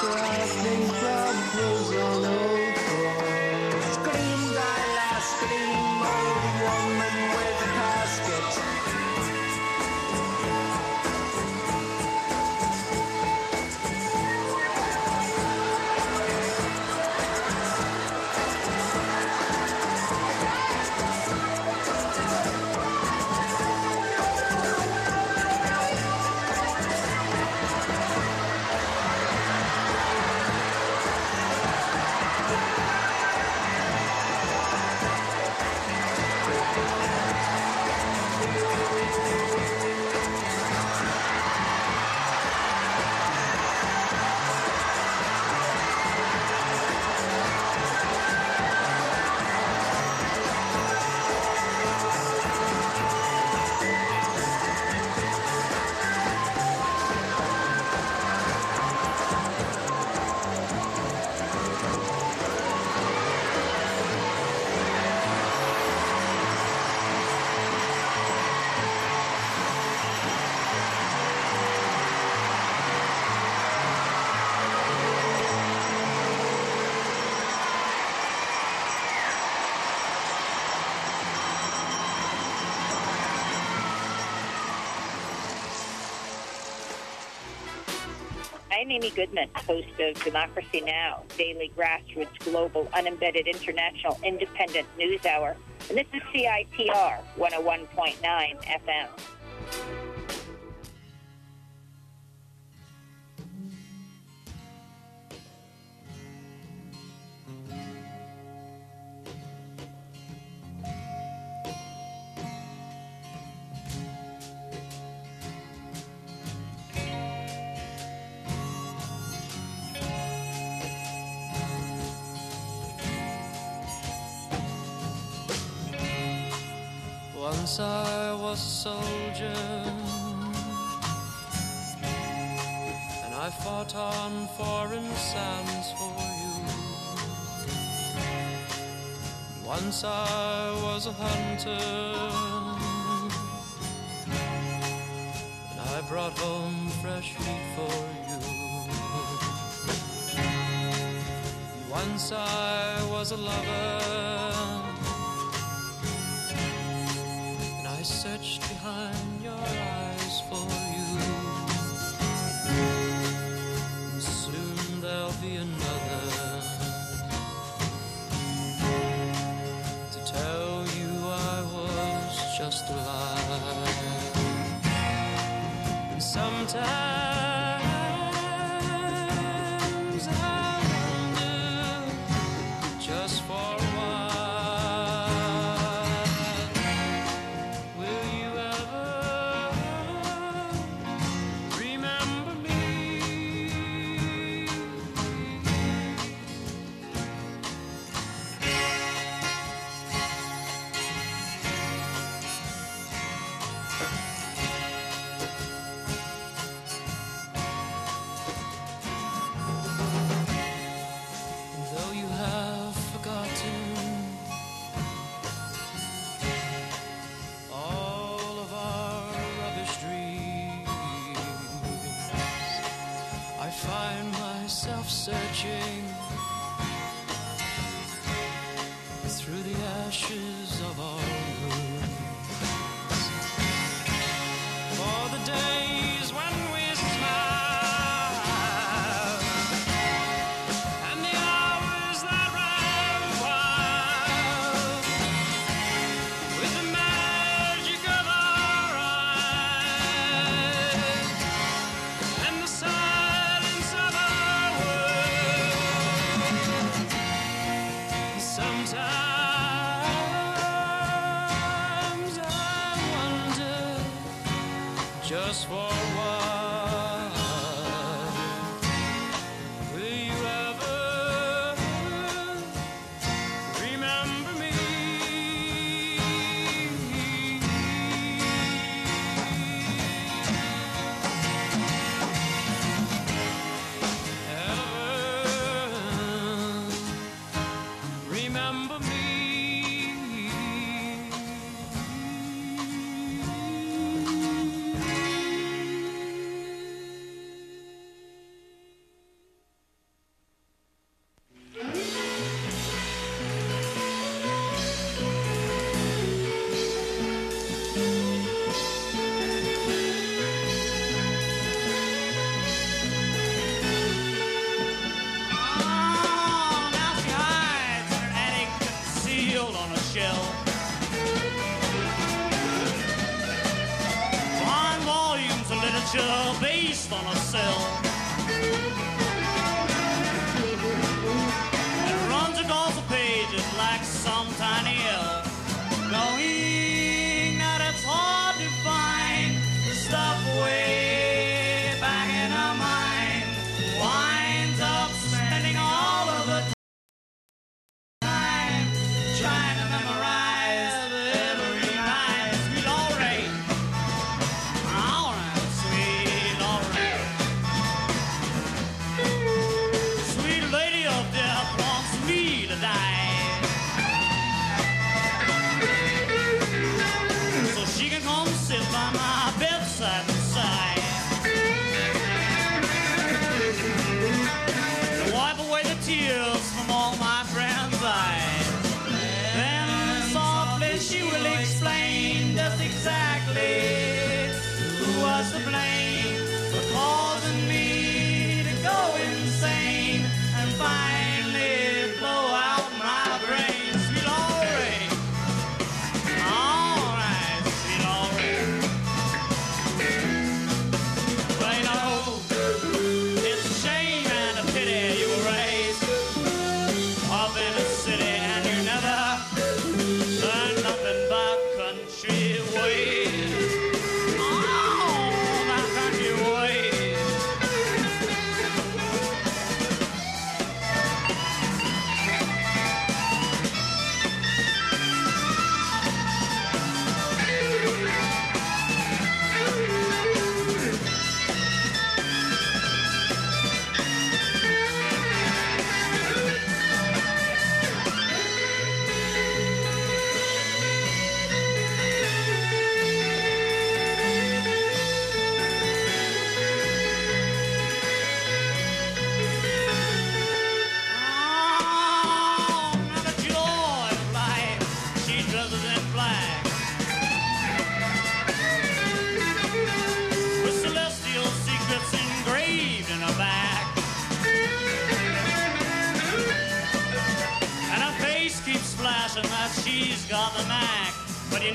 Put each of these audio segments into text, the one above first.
crossing the prison. Amy Goodman, host of Democracy Now!, Daily Grassroots Global Unembedded International Independent News Hour. And this is CITR 101.9 FM. brought home fresh meat for you. Once I was a lover, and I searched behind your eyes for you. And soon there'll be another to tell you I was just alive. time.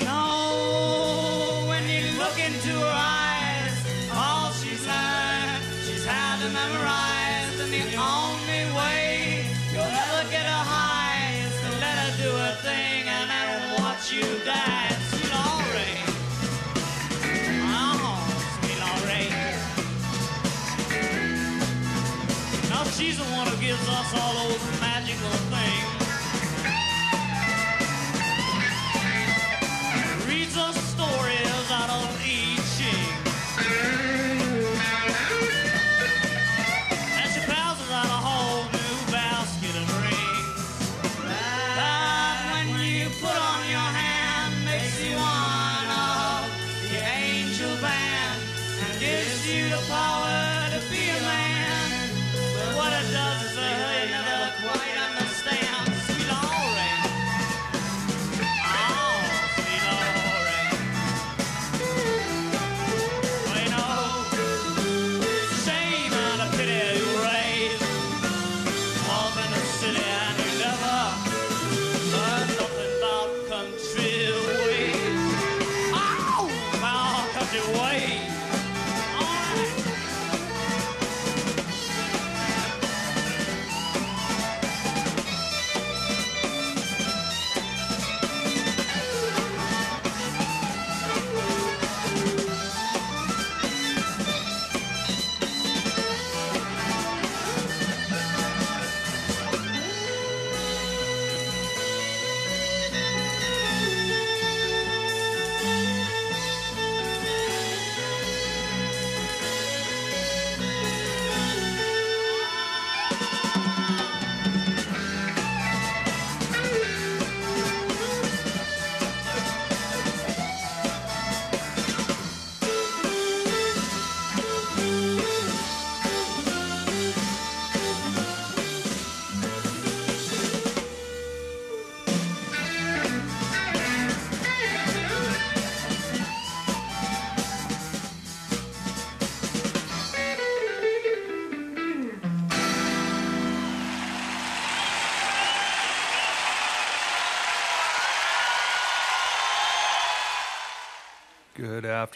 Know, when you look into her eyes, all she's learned, she's had to memorize. And the only way you'll ever get her high is to let her do her thing and then watch you die. Sweet Lorraine. Uh-huh. Oh, sweet Lorraine. Now she's the one who gives us all those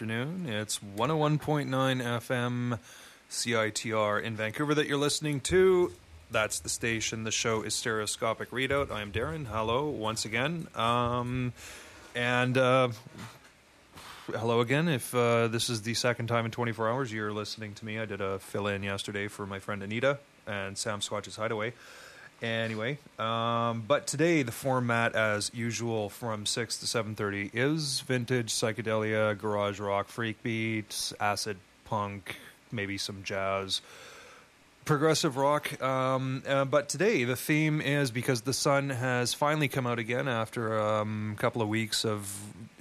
afternoon. It's 101.9 FM CITR in Vancouver that you're listening to. That's the station. The show is Stereoscopic Readout. I'm Darren. Hello once again. Um, and uh, hello again. If uh, this is the second time in 24 hours you're listening to me, I did a fill in yesterday for my friend Anita and Sam Swatch's Hideaway. Anyway, um, but today the format, as usual, from six to seven thirty is vintage psychedelia, garage rock, freak beats, acid punk, maybe some jazz, progressive rock. Um, uh, but today the theme is because the sun has finally come out again after um, a couple of weeks of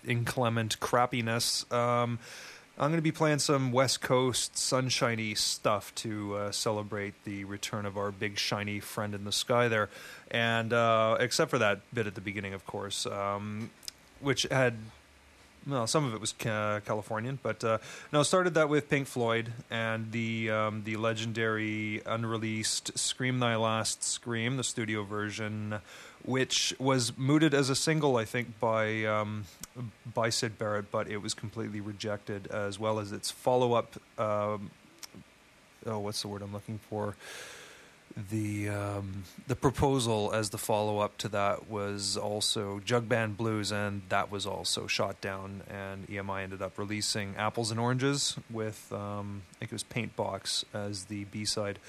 inclement crappiness. I'm going to be playing some West Coast sunshiny stuff to uh, celebrate the return of our big shiny friend in the sky there, and uh, except for that bit at the beginning, of course, um, which had well, some of it was ca- Californian, but uh, no, started that with Pink Floyd and the um, the legendary unreleased "Scream Thy Last Scream," the studio version, which was mooted as a single, I think, by um, by Syd Barrett, but it was completely rejected, as well as its follow up. Um, oh, what's the word I'm looking for? The um, the proposal as the follow up to that was also Jug Band Blues, and that was also shot down. And EMI ended up releasing Apples and Oranges with um, I think it was Paint Box as the B side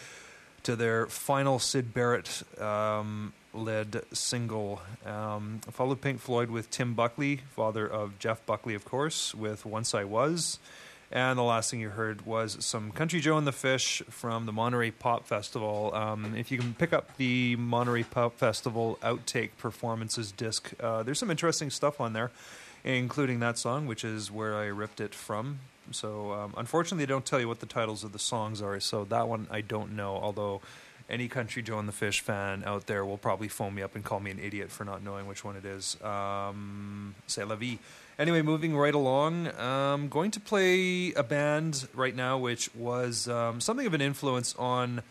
to their final Syd Barrett um, led single. Um, followed Pink Floyd with Tim Buckley, father of Jeff Buckley, of course, with Once I Was. And the last thing you heard was some Country Joe and the Fish from the Monterey Pop Festival. Um, if you can pick up the Monterey Pop Festival outtake performances disc, uh, there's some interesting stuff on there, including that song, which is where I ripped it from. So um, unfortunately, they don't tell you what the titles of the songs are. So that one I don't know. Although any Country Joe and the Fish fan out there will probably phone me up and call me an idiot for not knowing which one it is. Um, C'est la vie. Anyway, moving right along, I'm going to play a band right now which was um, something of an influence on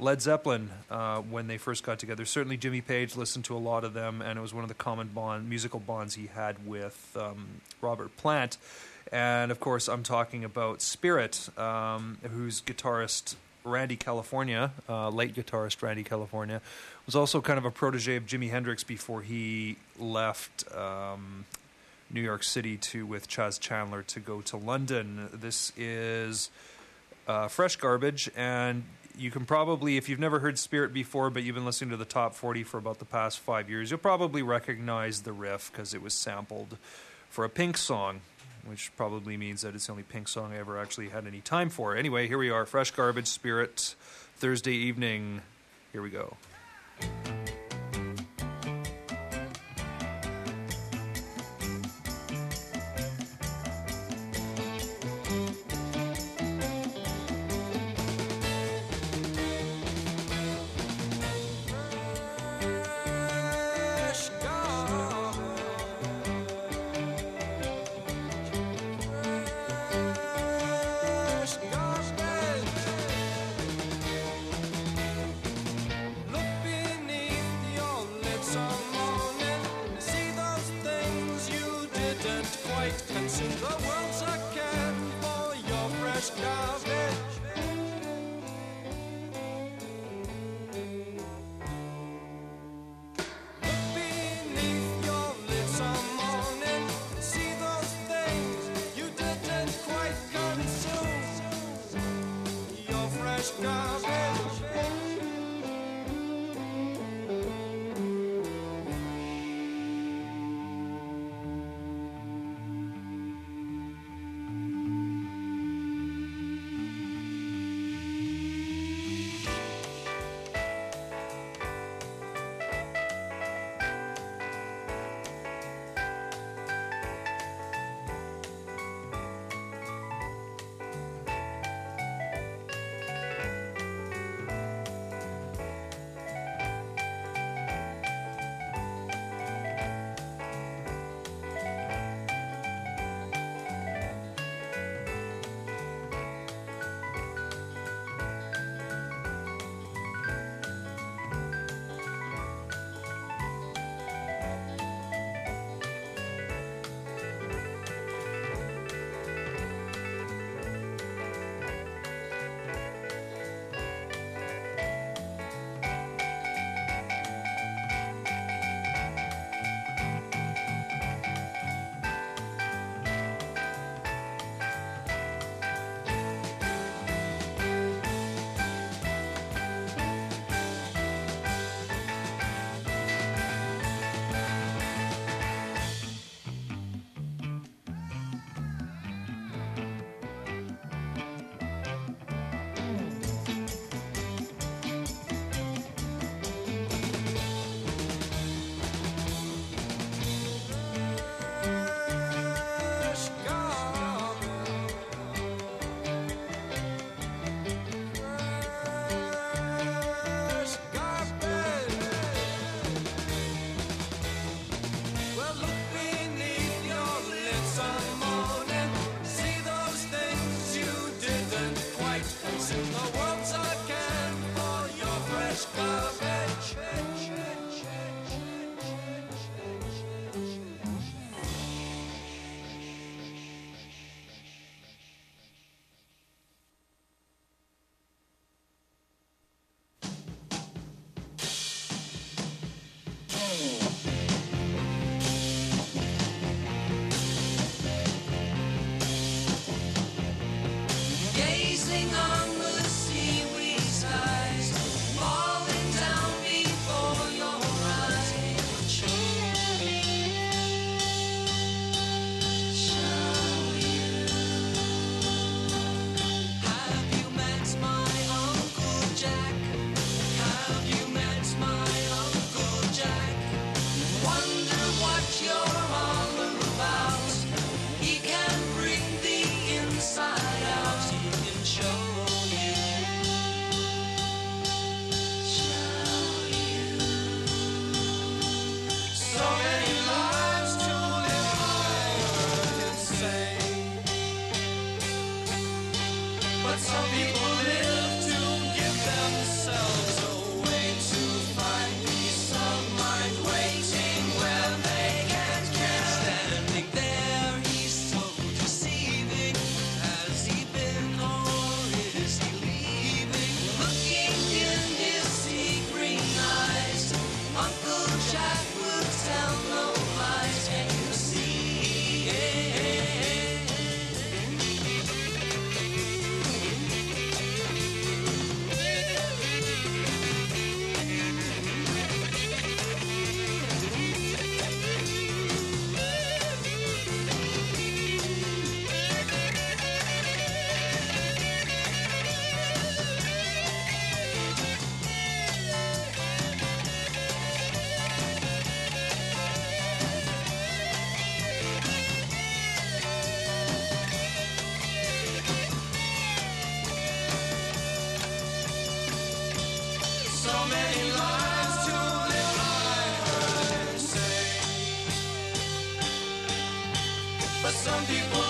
Led Zeppelin, uh, when they first got together, certainly Jimmy Page listened to a lot of them, and it was one of the common bond musical bonds he had with um, Robert Plant. And of course, I'm talking about Spirit, um, whose guitarist Randy California, uh, late guitarist Randy California, was also kind of a protege of Jimi Hendrix before he left um, New York City to with Chas Chandler to go to London. This is uh, fresh garbage, and you can probably, if you've never heard Spirit before, but you've been listening to the top 40 for about the past five years, you'll probably recognize the riff because it was sampled for a Pink song, which probably means that it's the only Pink song I ever actually had any time for. Anyway, here we are, Fresh Garbage Spirit, Thursday evening. Here we go. some people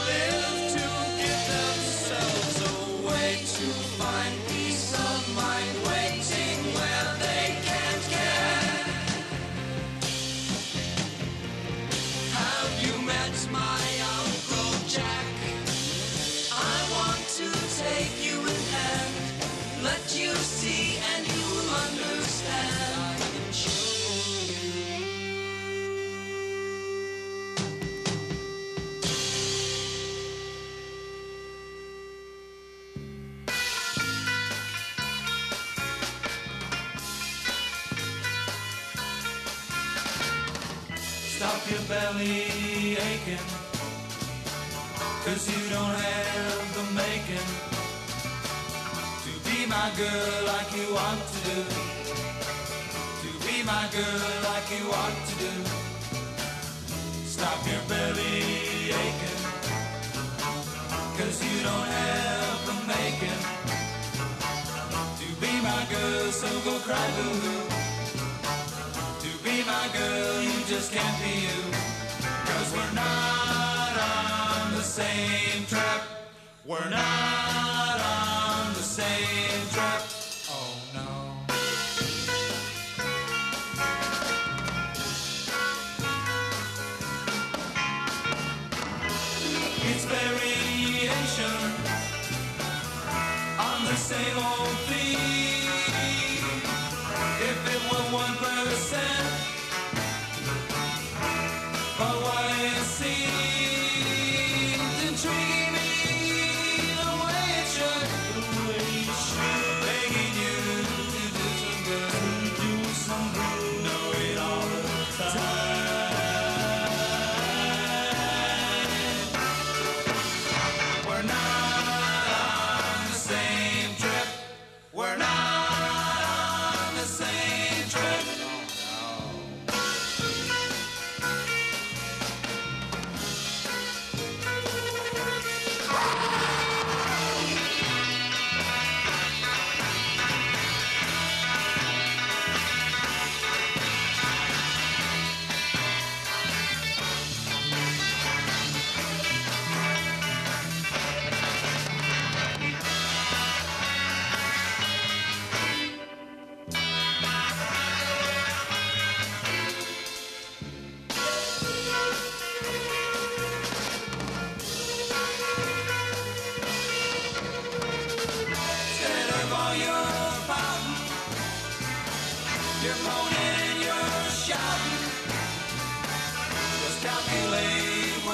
you ought to do. Stop your belly aching, cause you don't have the making to be my girl, so go cry boo hoo. To be my girl, you just can't be you, cause we're not on the same track. We're not on the same track.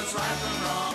what's right and wrong.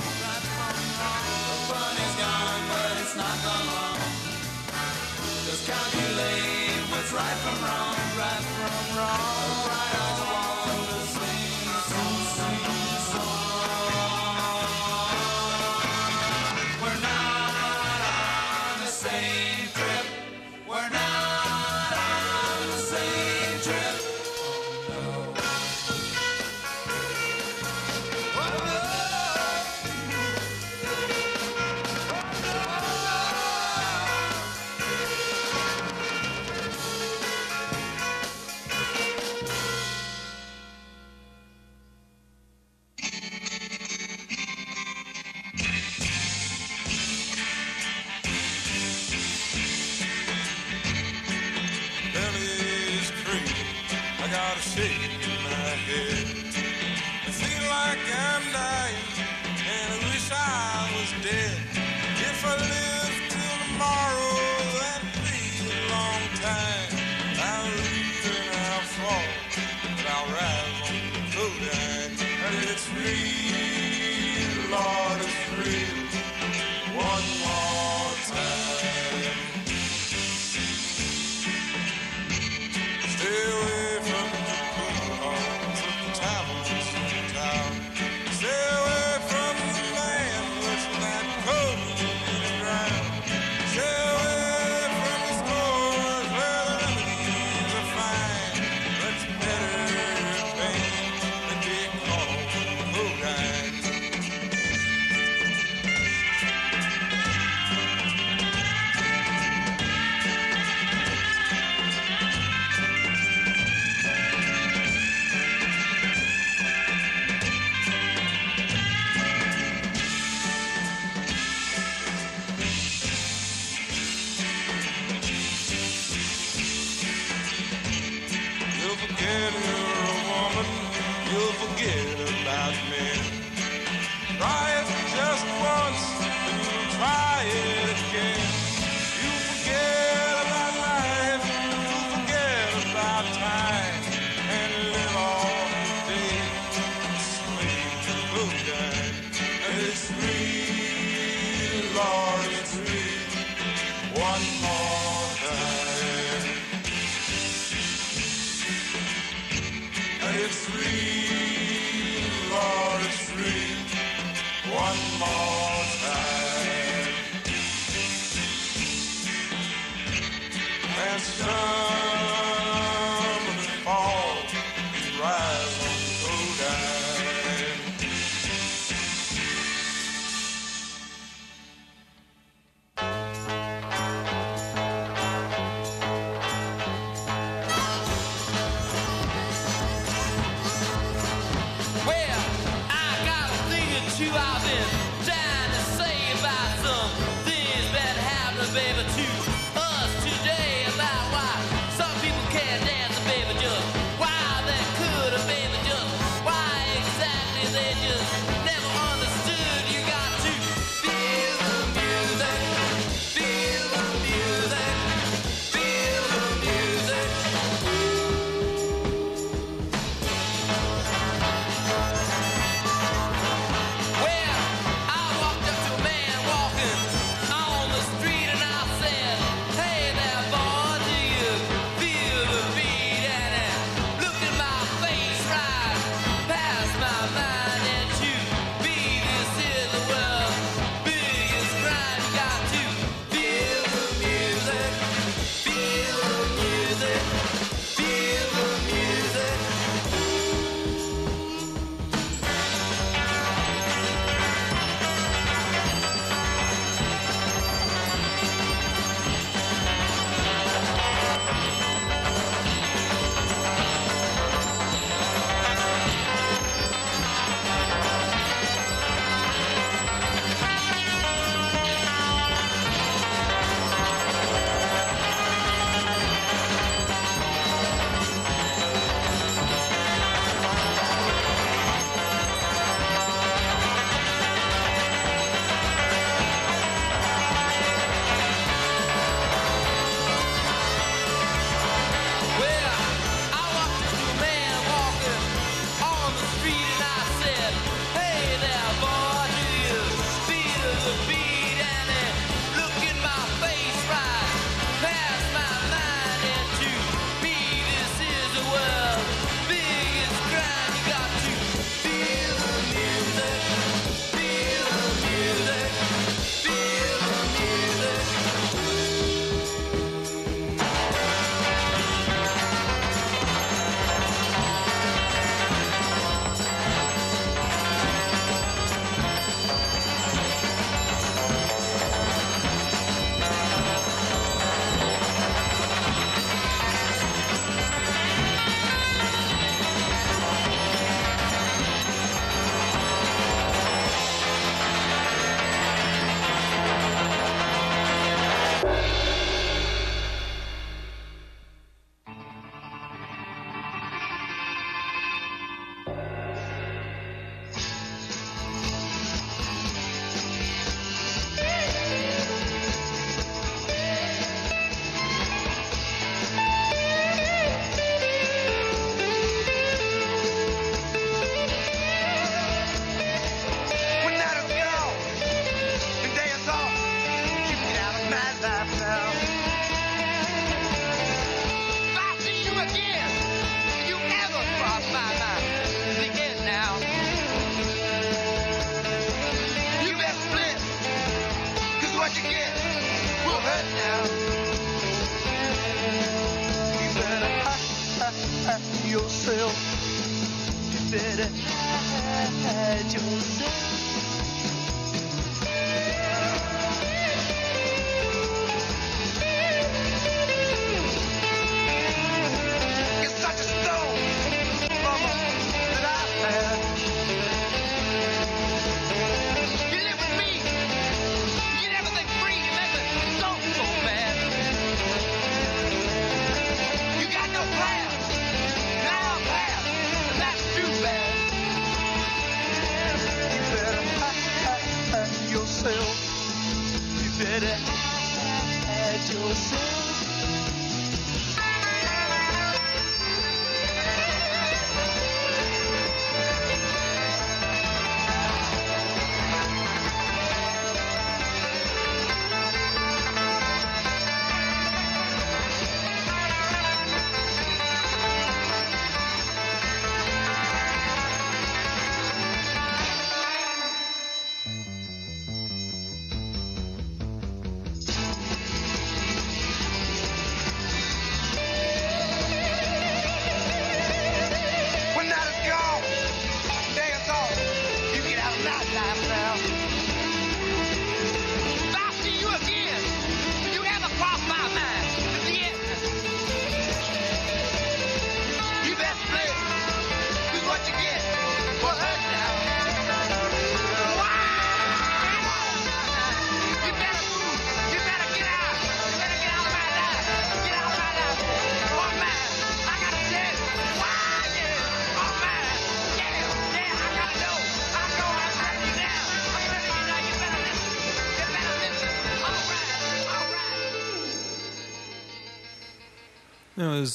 And it's real, Lord, it's real. One more.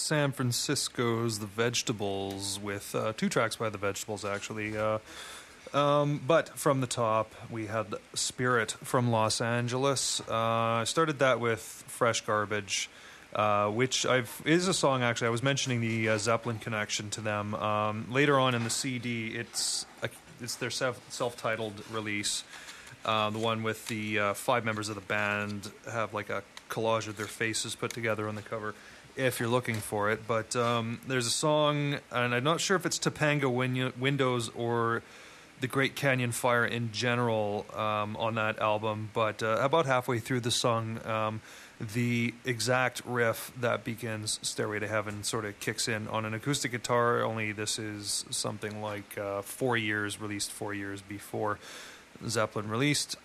San Francisco's The Vegetables with uh, two tracks by The Vegetables, actually. Uh, um, but from the top, we had Spirit from Los Angeles. Uh, I started that with Fresh Garbage, uh, which I've is a song actually. I was mentioning the uh, Zeppelin connection to them. Um, later on in the CD, it's a, it's their self titled release. Uh, the one with the uh, five members of the band have like a collage of their faces put together on the cover. If you're looking for it, but um, there's a song, and I'm not sure if it's Topanga Win- Windows or the Great Canyon Fire in general um, on that album. But uh, about halfway through the song, um, the exact riff that begins "Stairway to Heaven" sort of kicks in on an acoustic guitar. Only this is something like uh, four years released, four years before Zeppelin released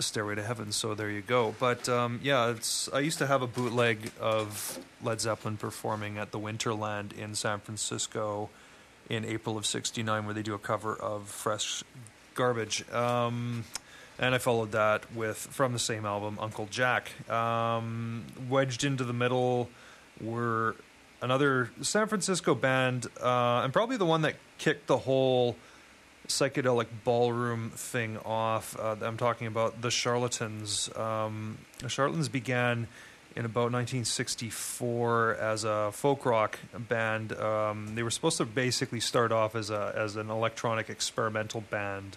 Stairway to Heaven. So there you go. But um, yeah, it's I used to have a bootleg of Led Zeppelin performing at the Winterland in San Francisco in April of '69, where they do a cover of Fresh Garbage. Um, and I followed that with from the same album, Uncle Jack. Um, wedged into the middle were another San Francisco band, uh, and probably the one that kicked the whole psychedelic ballroom thing off. Uh, I'm talking about the Charlatans. Um, the Charlatans began in about 1964 as a folk rock band. Um, they were supposed to basically start off as a as an electronic experimental band,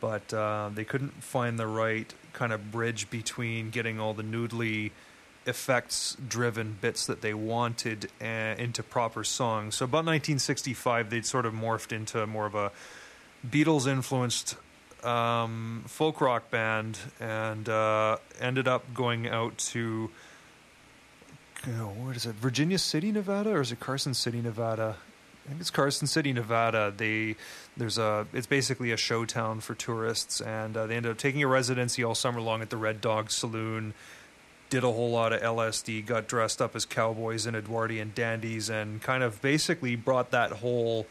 but uh, they couldn't find the right kind of bridge between getting all the noodly effects driven bits that they wanted uh, into proper songs. So about 1965 they'd sort of morphed into more of a Beatles influenced um, folk rock band and uh, ended up going out to you know, what is it, Virginia City, Nevada, or is it Carson City, Nevada? I think it's Carson City, Nevada. They there's a it's basically a show town for tourists, and uh, they ended up taking a residency all summer long at the Red Dog Saloon. Did a whole lot of LSD, got dressed up as cowboys and Edwardian dandies, and kind of basically brought that whole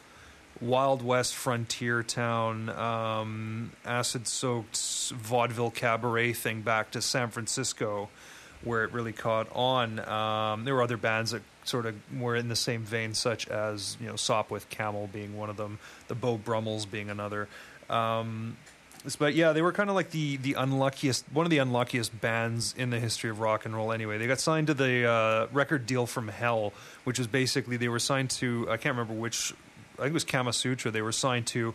Wild West frontier town, um, acid soaked vaudeville cabaret thing back to San Francisco, where it really caught on. Um, there were other bands that sort of were in the same vein, such as you know Sopwith Camel being one of them, the Beau Brummels being another. Um, but yeah, they were kind of like the the unluckiest, one of the unluckiest bands in the history of rock and roll. Anyway, they got signed to the uh, record deal from Hell, which was basically they were signed to I can't remember which I think it was Kama Sutra they were signed to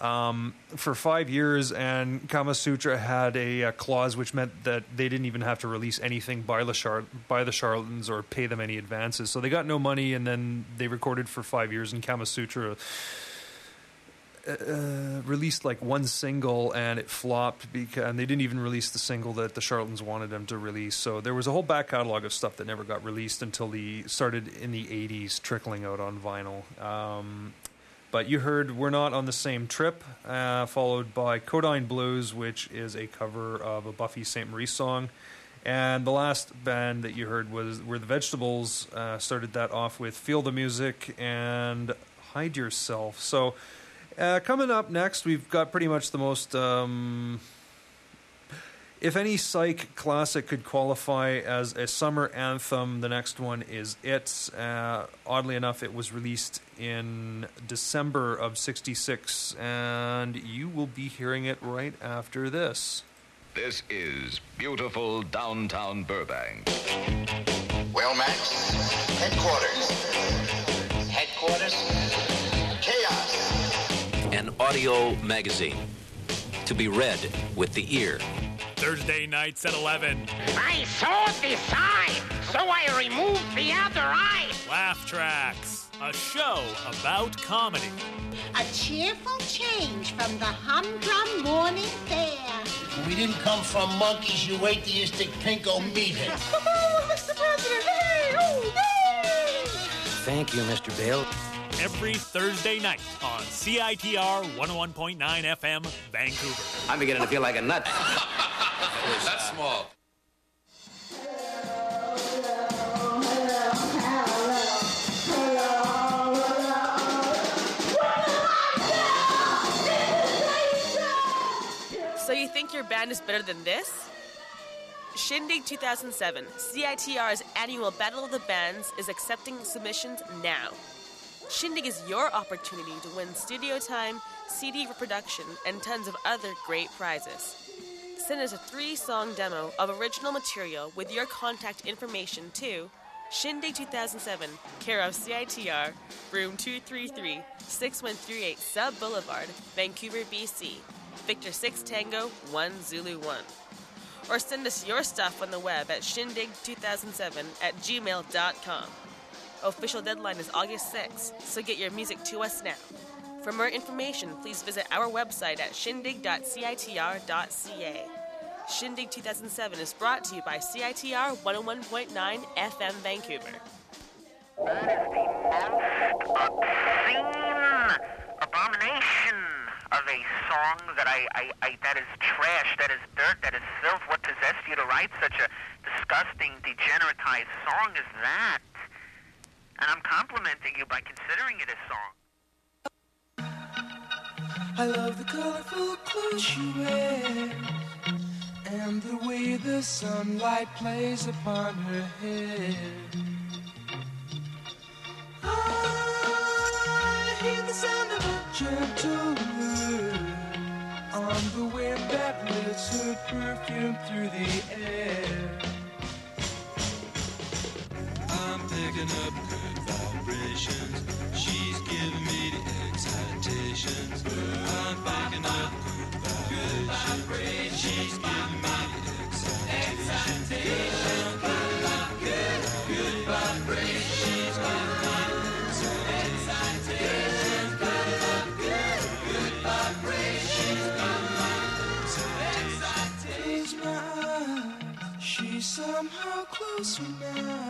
um, for five years, and Kama Sutra had a, uh clause which meant that they didn't even have to release anything by the, Char- by the charlatans or pay them any advances. So they got no money, and then they recorded for five years, and Kama Sutra uh, released like one single and it flopped because and they didn't even release the single that the charlatans wanted them to release so there was a whole back catalog of stuff that never got released until the started in the 80s trickling out on vinyl um, but you heard we're not on the same trip uh, followed by Codine Blues which is a cover of a Buffy Sainte-Marie song and the last band that you heard was were the Vegetables. Uh, started that off with "Feel the Music" and "Hide Yourself." So, uh, coming up next, we've got pretty much the most. Um, if any psych classic could qualify as a summer anthem, the next one is it. Uh, oddly enough, it was released in December of '66, and you will be hearing it right after this. This is beautiful downtown Burbank. Well, Max, headquarters. Headquarters? Chaos. An audio magazine to be read with the ear. Thursday nights at 11. I saw this eye, so I removed the other eye. Laugh Tracks, a show about comedy. A cheerful change from the humdrum morning fare. We didn't come from monkeys, you atheistic pinko meathead. Oh, Mr. President, hey, oh, yay! Thank you, Mr. Bale. Every Thursday night on CITR 101.9 FM, Vancouver. I'm beginning to feel like a nut. That's small. So you think your band is better than this? Shindig 2007, CITR's annual Battle of the Bands, is accepting submissions now. Shindig is your opportunity to win studio time, CD reproduction, and tons of other great prizes. Send us a three song demo of original material with your contact information to Shindig 2007, care of CITR, room 233, 6138 Sub Boulevard, Vancouver, BC. Victor 6 Tango 1 Zulu 1. Or send us your stuff on the web at shindig2007 at gmail.com. Official deadline is August 6th, so get your music to us now. For more information, please visit our website at shindig.citr.ca. Shindig 2007 is brought to you by CITR 101.9 FM Vancouver. That is the most obscene abomination of a song that I, I, I that is trash, that is dirt, that is filth. What possessed you to write such a disgusting, degeneratized song as that? And I'm complimenting you by considering it a song. I love the colorful clothes she wears and the way the sunlight plays upon her hair. I hear the sound of a gentle word on the wind that lifts her perfume through the air. I'm picking up vibrations. She's giving me the excitations. I'm picking up good vibrations. She's giving me the excitations. I'm up good, good vibrations. She's giving me the excitations. Picking up good, good vibrations. She's giving me the my she's somehow closer now.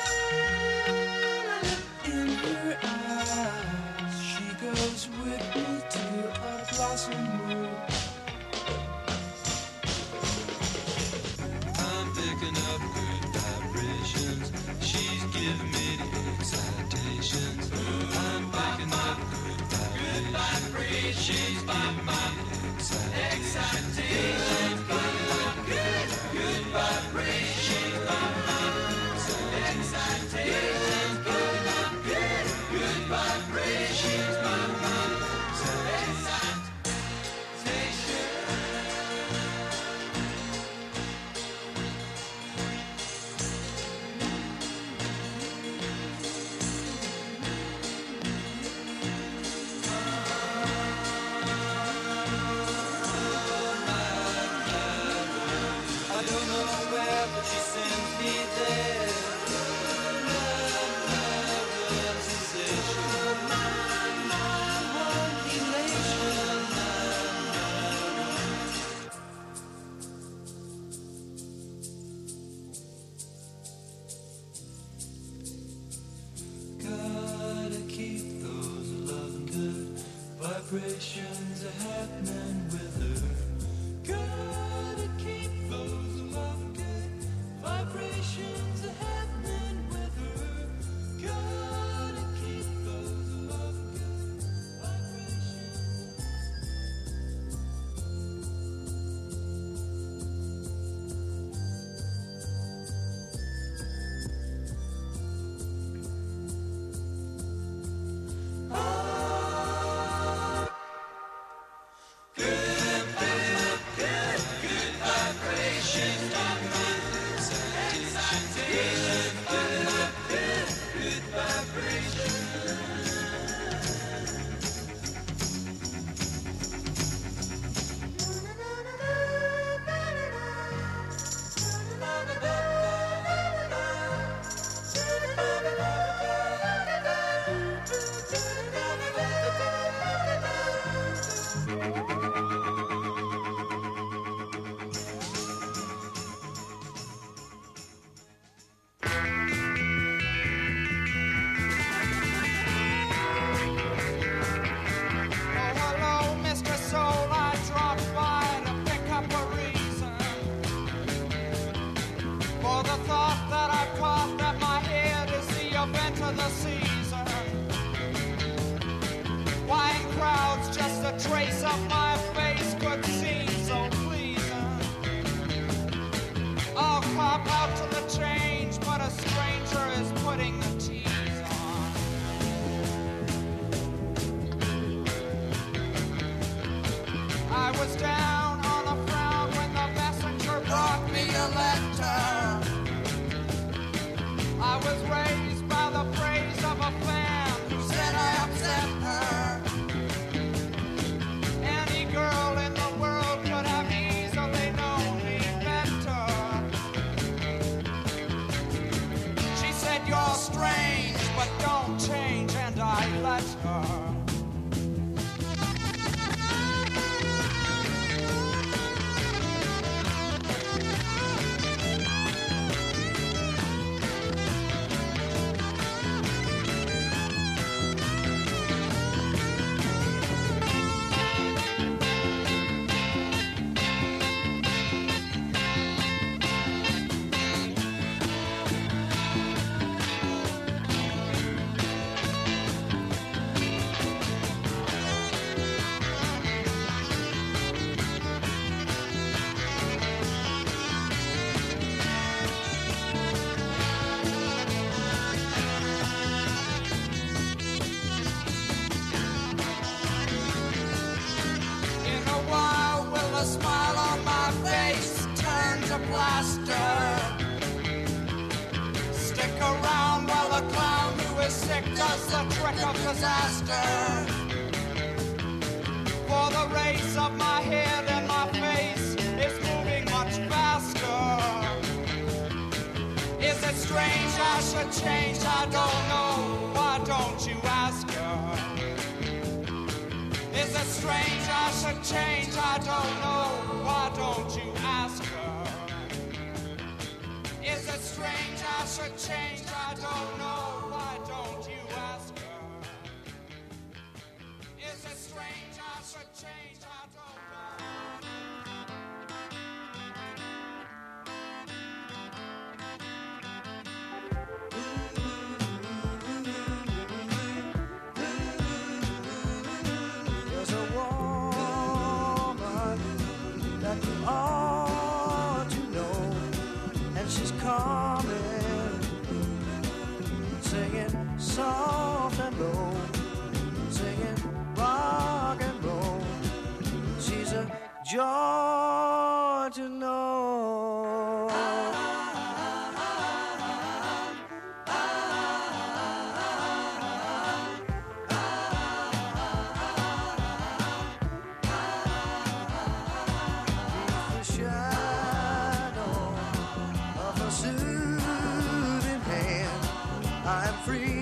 I am free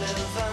Good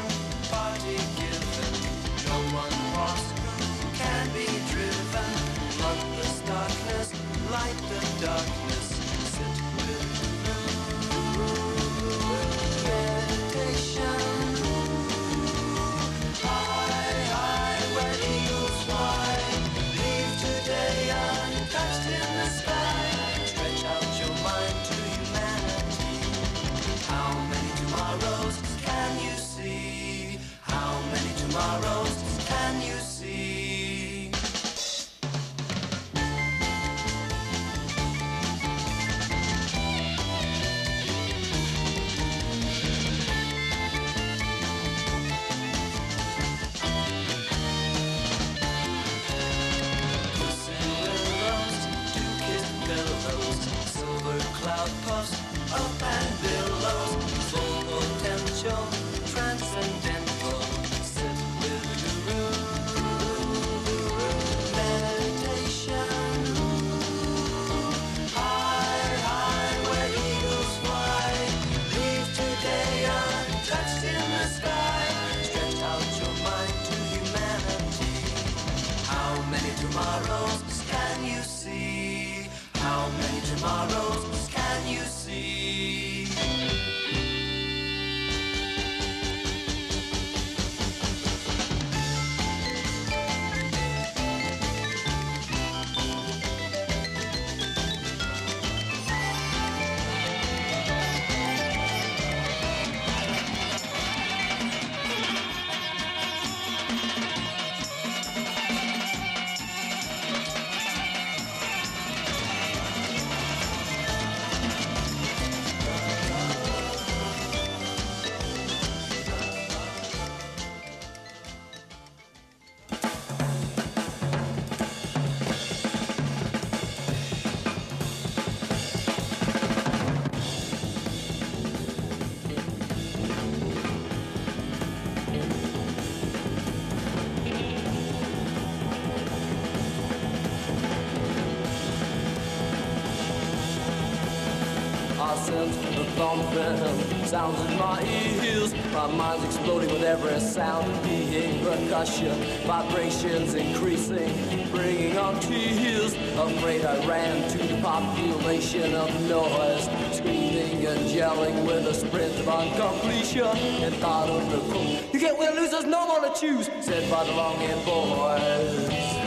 My mind's exploding with every sound being percussion, vibrations increasing, bringing on tears. Afraid I ran to the population of noise, screaming and yelling with a sprint on completion. And thought of the quote, you can't win losers, no more to choose," said by the long-haired boys.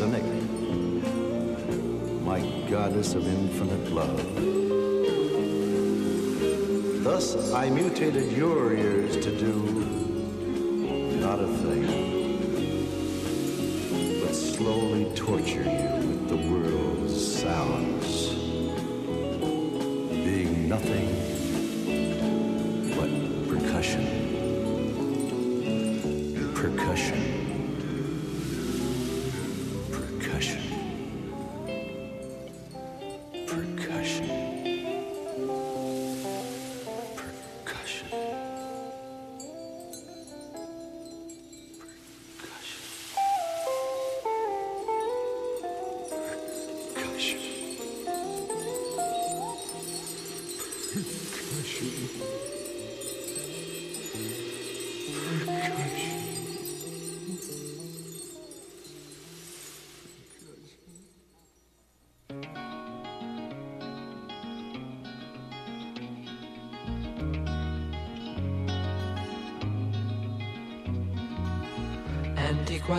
Seneca, my goddess of infinite love. Thus I mutated your ears to do not a thing but slowly torture you with the world's sounds, being nothing but. Percussion. Percussion.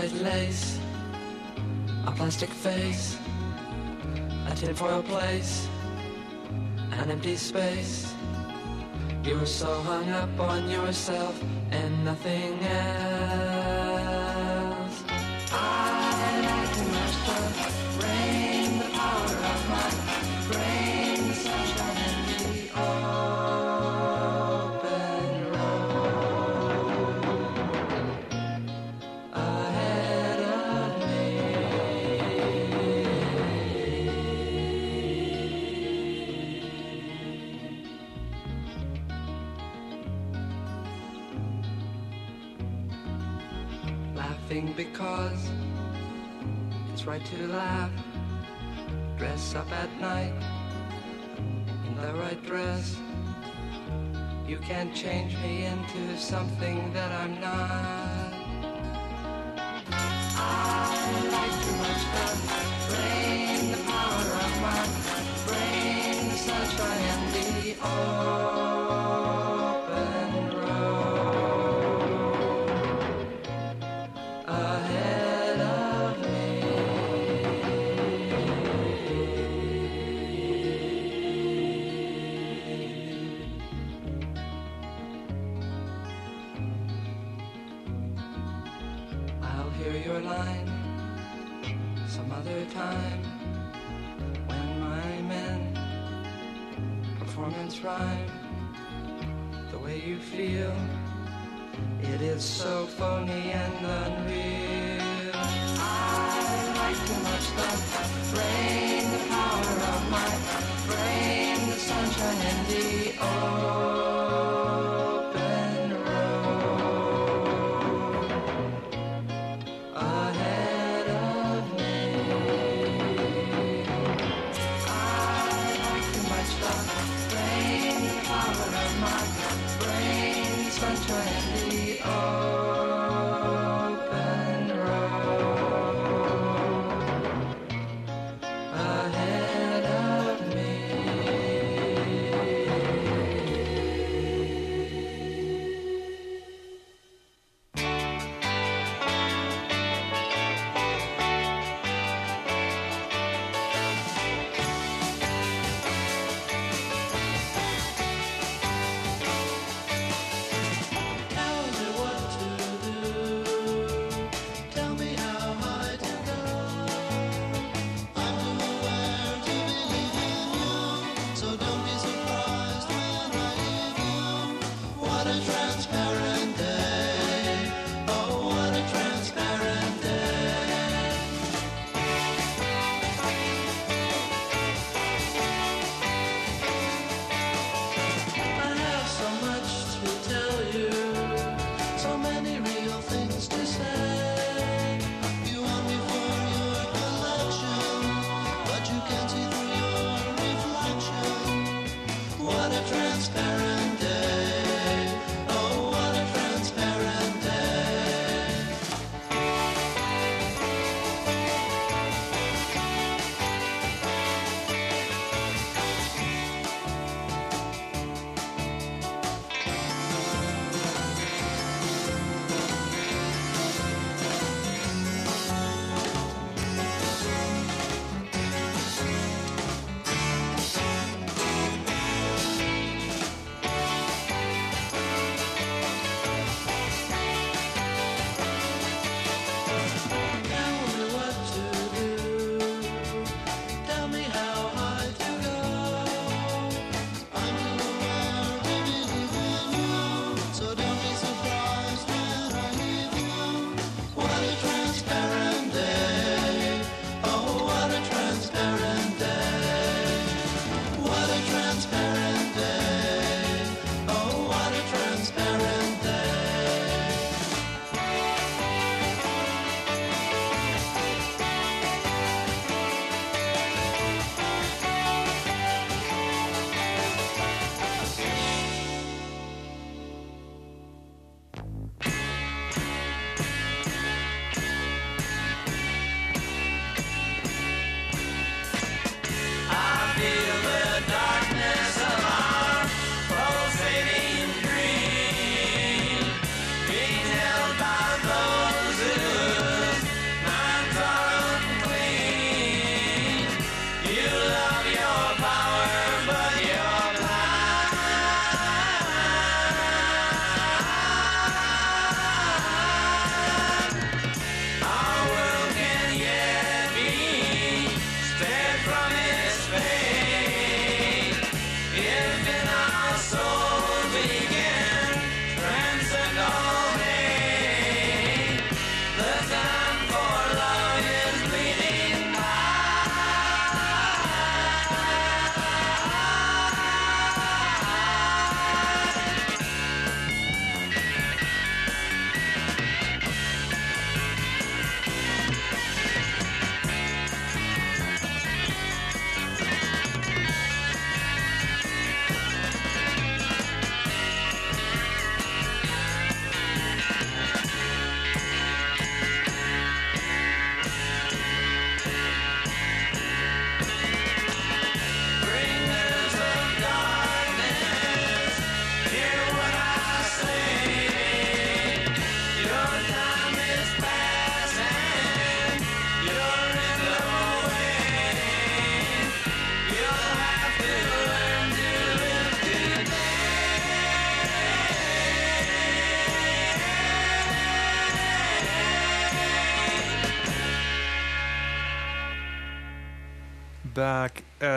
white lace, a plastic face, a tinfoil place, an empty space. You were so hung up on yourself and nothing else. because it's right to laugh. Dress up at night in the right dress. You can't change me into something that I'm not.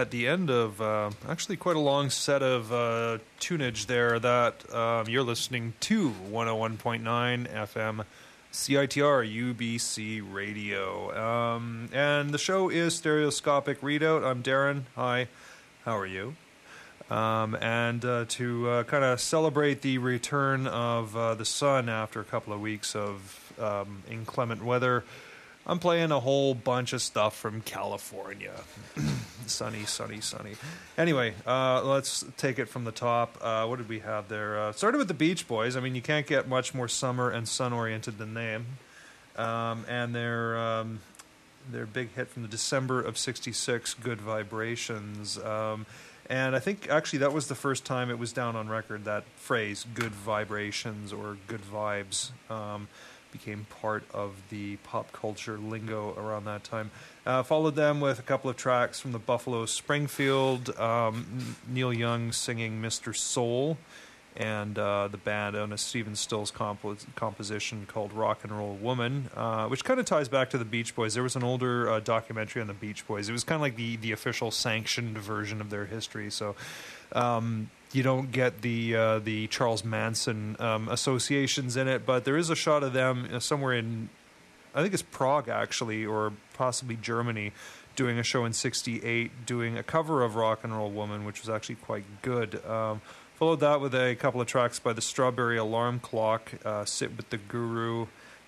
At the end of uh, actually quite a long set of uh, tunage there that um, you're listening to 101.9 FM CITR UBC Radio. Um, and the show is Stereoscopic Readout. I'm Darren. Hi. How are you? Um, and uh, to uh, kind of celebrate the return of uh, the sun after a couple of weeks of um, inclement weather, I'm playing a whole bunch of stuff from California. sunny, sunny, sunny. Anyway, uh, let's take it from the top. Uh, what did we have there? Uh, started with the Beach Boys. I mean, you can't get much more summer and sun oriented than them. Um, and their um, their big hit from the December of '66, "Good Vibrations." Um, and I think actually that was the first time it was down on record that phrase "good vibrations" or "good vibes" um, became part of the pop culture lingo around that time. Uh, followed them with a couple of tracks from the Buffalo Springfield, um, Neil Young singing "Mr. Soul." And uh, the band on a Stephen Stills compo- composition called "Rock and Roll Woman," uh, which kind of ties back to the Beach Boys. There was an older uh, documentary on the Beach Boys. It was kind of like the the official sanctioned version of their history. So um, you don't get the uh, the Charles Manson um, associations in it, but there is a shot of them uh, somewhere in, I think it's Prague actually, or possibly Germany, doing a show in '68, doing a cover of "Rock and Roll Woman," which was actually quite good. Um, followed that with a couple of tracks by the Strawberry Alarm Clock, uh, "Sit with the Guru."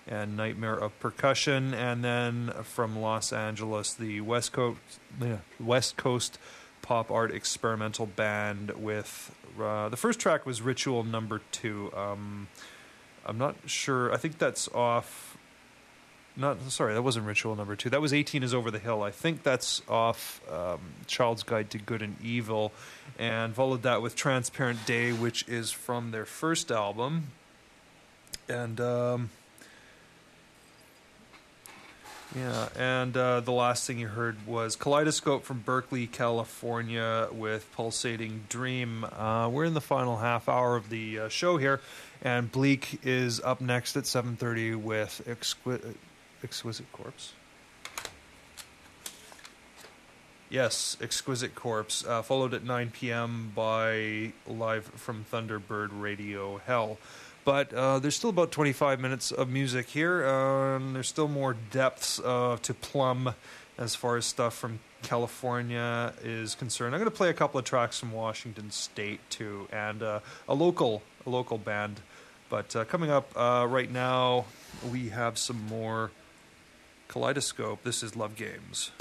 And Nightmare of Percussion, and then from Los Angeles, the West Coast, yeah, West Coast pop art experimental band with uh, the first track was Ritual Number Two. Um, I'm not sure. I think that's off. Not sorry, that wasn't Ritual Number Two. That was 18 is Over the Hill. I think that's off um, Child's Guide to Good and Evil, and followed that with Transparent Day, which is from their first album. And um, yeah, and uh, the last thing you heard was Kaleidoscope from Berkeley, California, with Pulsating Dream. Uh, we're in the final half hour of the uh, show here, and Bleak is up next at 7.30 with Exqui- Exquisite Corpse. Yes, Exquisite Corpse, uh, followed at 9 p.m. by Live from Thunderbird Radio Hell. But uh, there's still about 25 minutes of music here. Um, there's still more depths uh, to plumb as far as stuff from California is concerned. I'm going to play a couple of tracks from Washington State too, and uh, a local a local band. But uh, coming up right now, we have some more Kaleidoscope. This is Love Games.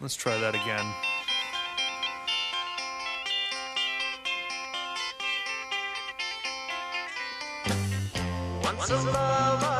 Let's try that again. A love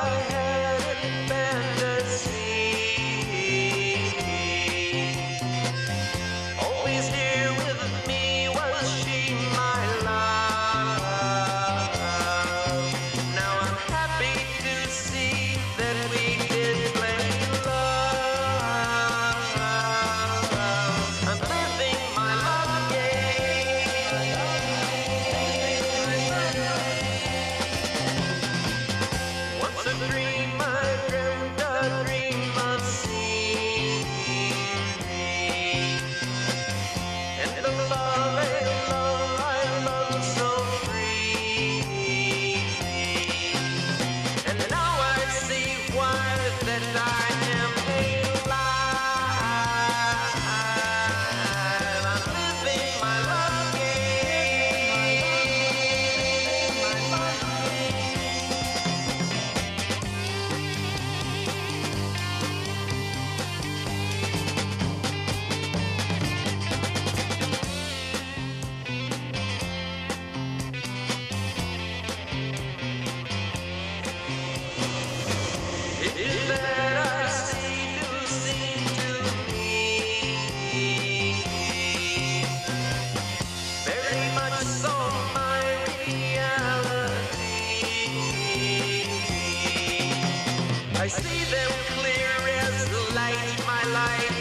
night.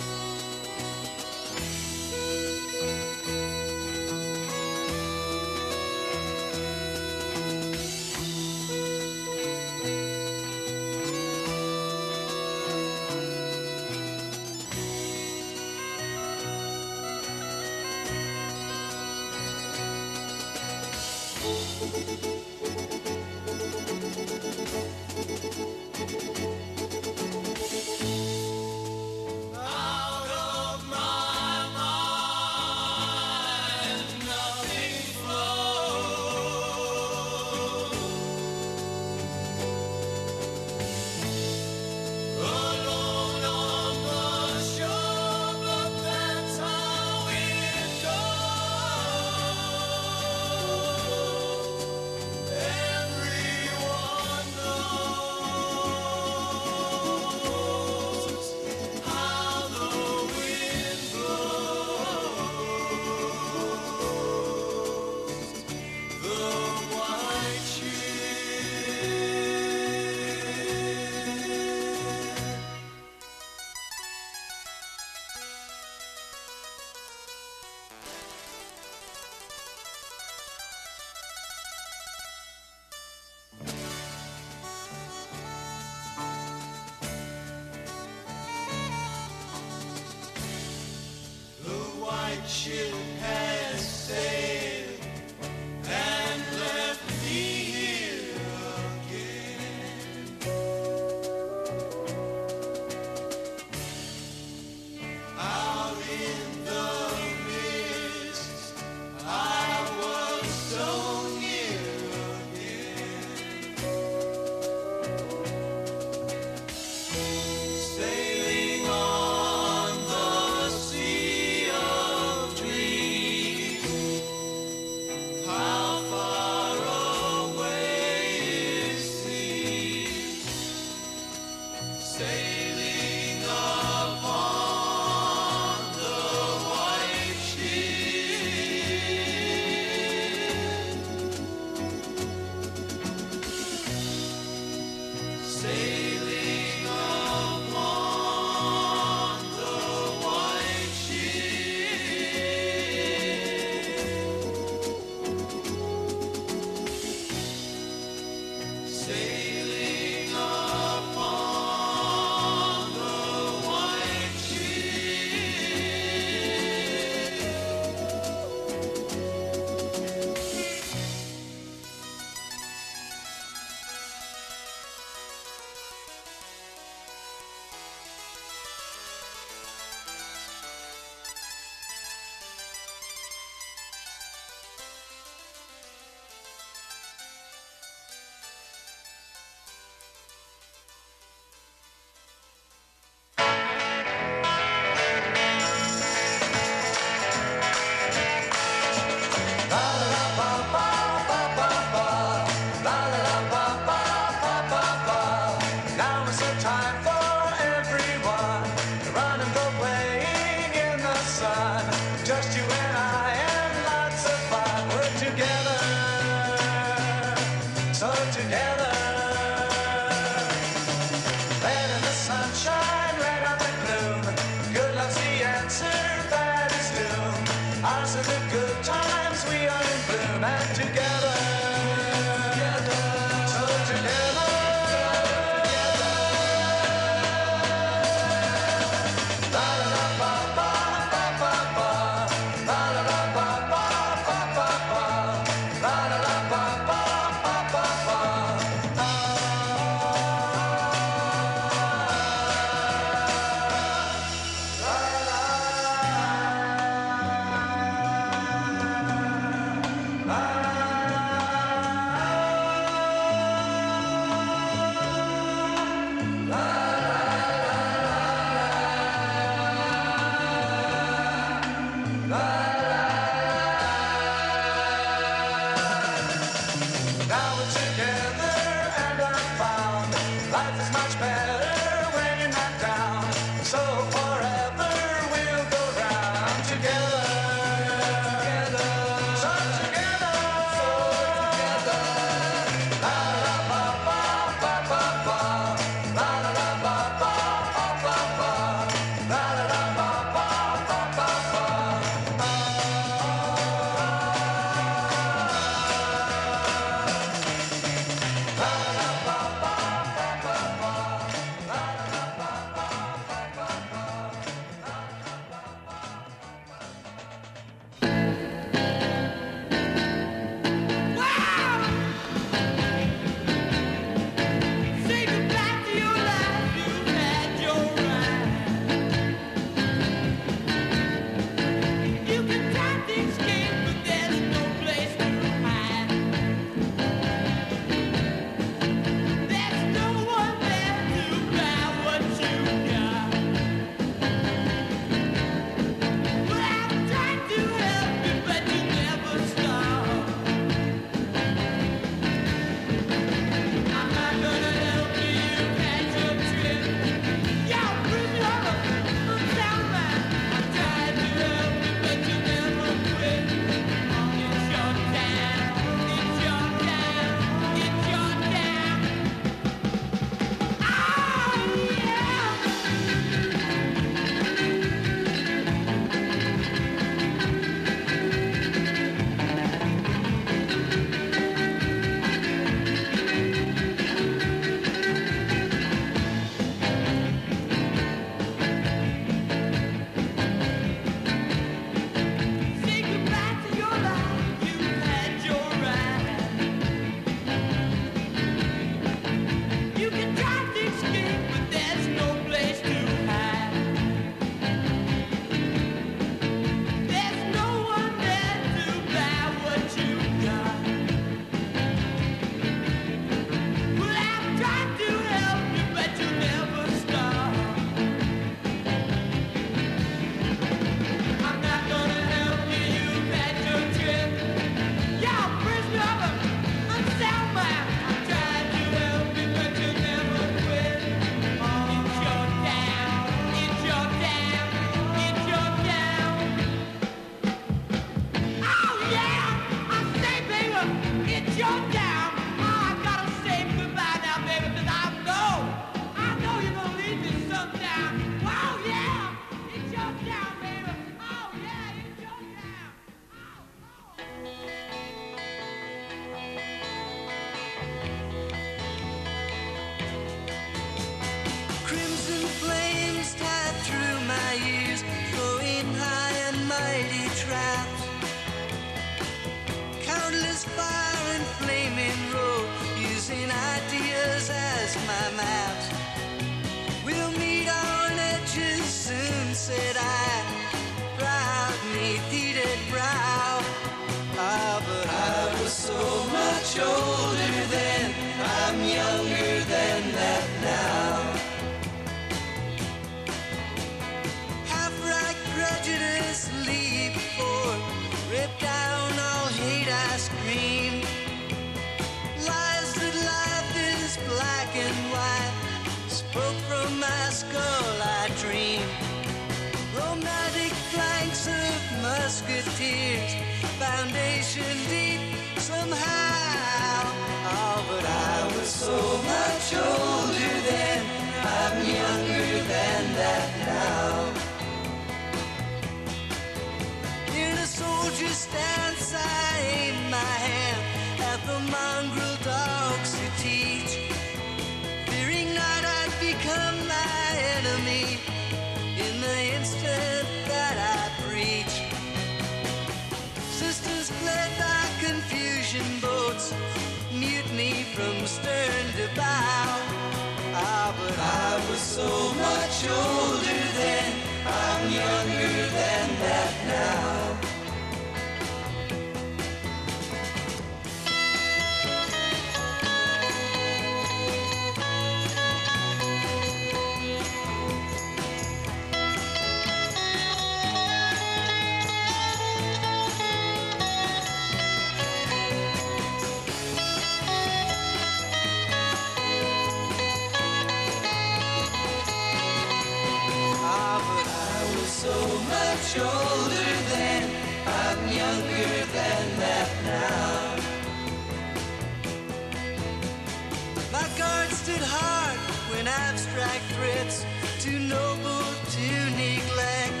Too noble to neglect,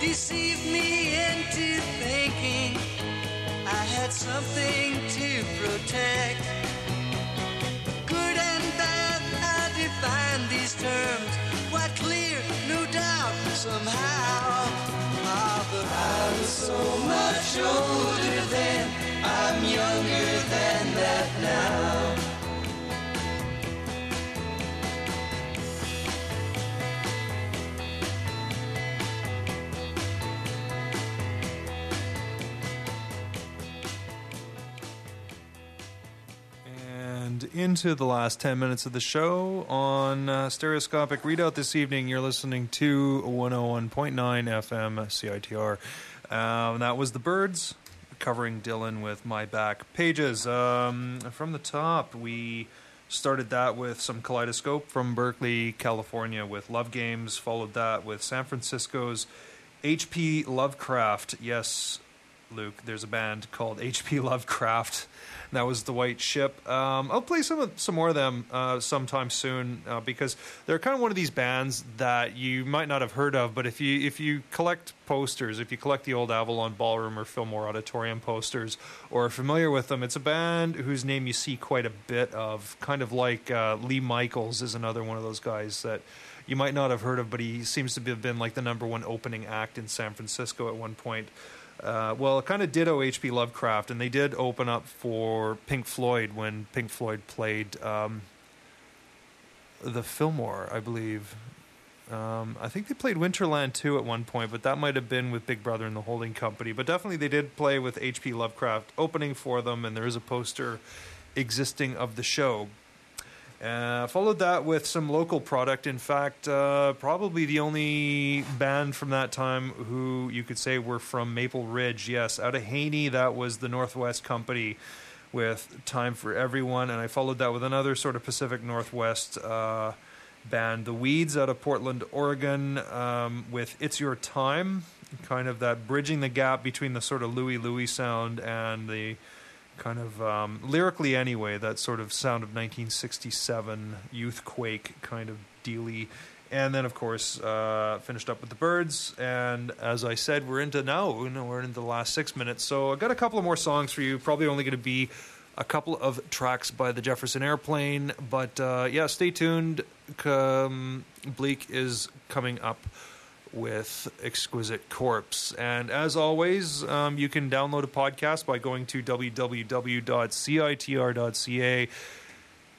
deceived me into thinking I had something to protect. Good and bad, I define these terms. Quite clear, no doubt, somehow. Ah, I was so much older then, I'm younger than that now. Into the last 10 minutes of the show on uh, Stereoscopic Readout this evening. You're listening to 101.9 FM CITR. Um, that was The Byrds covering Dylan with My Back Pages. Um, from the top, we started that with some Kaleidoscope from Berkeley, California with Love Games, followed that with San Francisco's H.P. Lovecraft. Yes, Luke, there's a band called H.P. Lovecraft. That was the White Ship. Um, I'll play some some more of them uh, sometime soon uh, because they're kind of one of these bands that you might not have heard of. But if you if you collect posters, if you collect the old Avalon Ballroom or Fillmore Auditorium posters, or are familiar with them, it's a band whose name you see quite a bit of. Kind of like uh, Lee Michaels is another one of those guys that you might not have heard of, but he seems to have been like the number one opening act in San Francisco at one point. Uh, well, it kind of ditto H.P. Lovecraft, and they did open up for Pink Floyd when Pink Floyd played um, the Fillmore, I believe. Um, I think they played Winterland too at one point, but that might have been with Big Brother and the Holding Company. But definitely they did play with H.P. Lovecraft opening for them, and there is a poster existing of the show. Uh, followed that with some local product. In fact, uh, probably the only band from that time who you could say were from Maple Ridge. Yes, out of Haney, that was the Northwest Company with Time for Everyone. And I followed that with another sort of Pacific Northwest uh, band, The Weeds, out of Portland, Oregon, um, with It's Your Time. Kind of that bridging the gap between the sort of Louie Louie sound and the kind of um, lyrically anyway that sort of sound of 1967 youthquake kind of dealy. And then of course uh, finished up with the Byrds. And as i said we're into now you know, we're into the last six minutes. So i got a couple of more songs for you. Probably only going to be a couple of tracks by the jefferson airplane. But uh, yeah stay tuned. Um, bleak is coming up with Exquisite Corpse. And as always, um, you can download a podcast by going to www.citr.ca,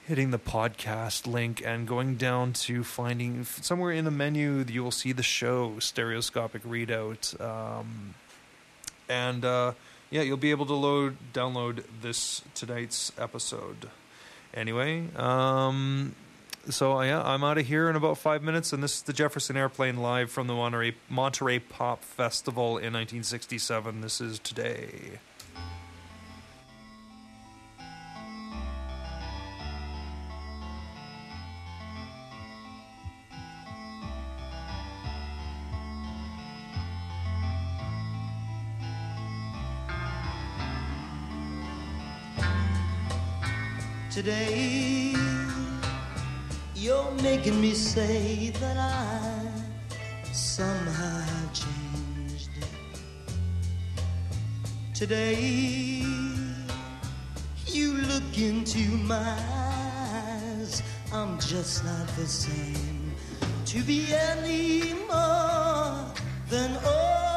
hitting the podcast link, and going down to finding somewhere in the menu, you will see the show Stereoscopic Readout. Um, and uh, yeah, you'll be able to load download this tonight's episode. Anyway, um, so yeah, I'm out of here in about five minutes, and this is the Jefferson Airplane live from the Monterey Monterey Pop Festival in 1967. This is today. Today, you're making me say that I somehow have changed. Today, you look into my eyes, I'm just not the same. To be any more than all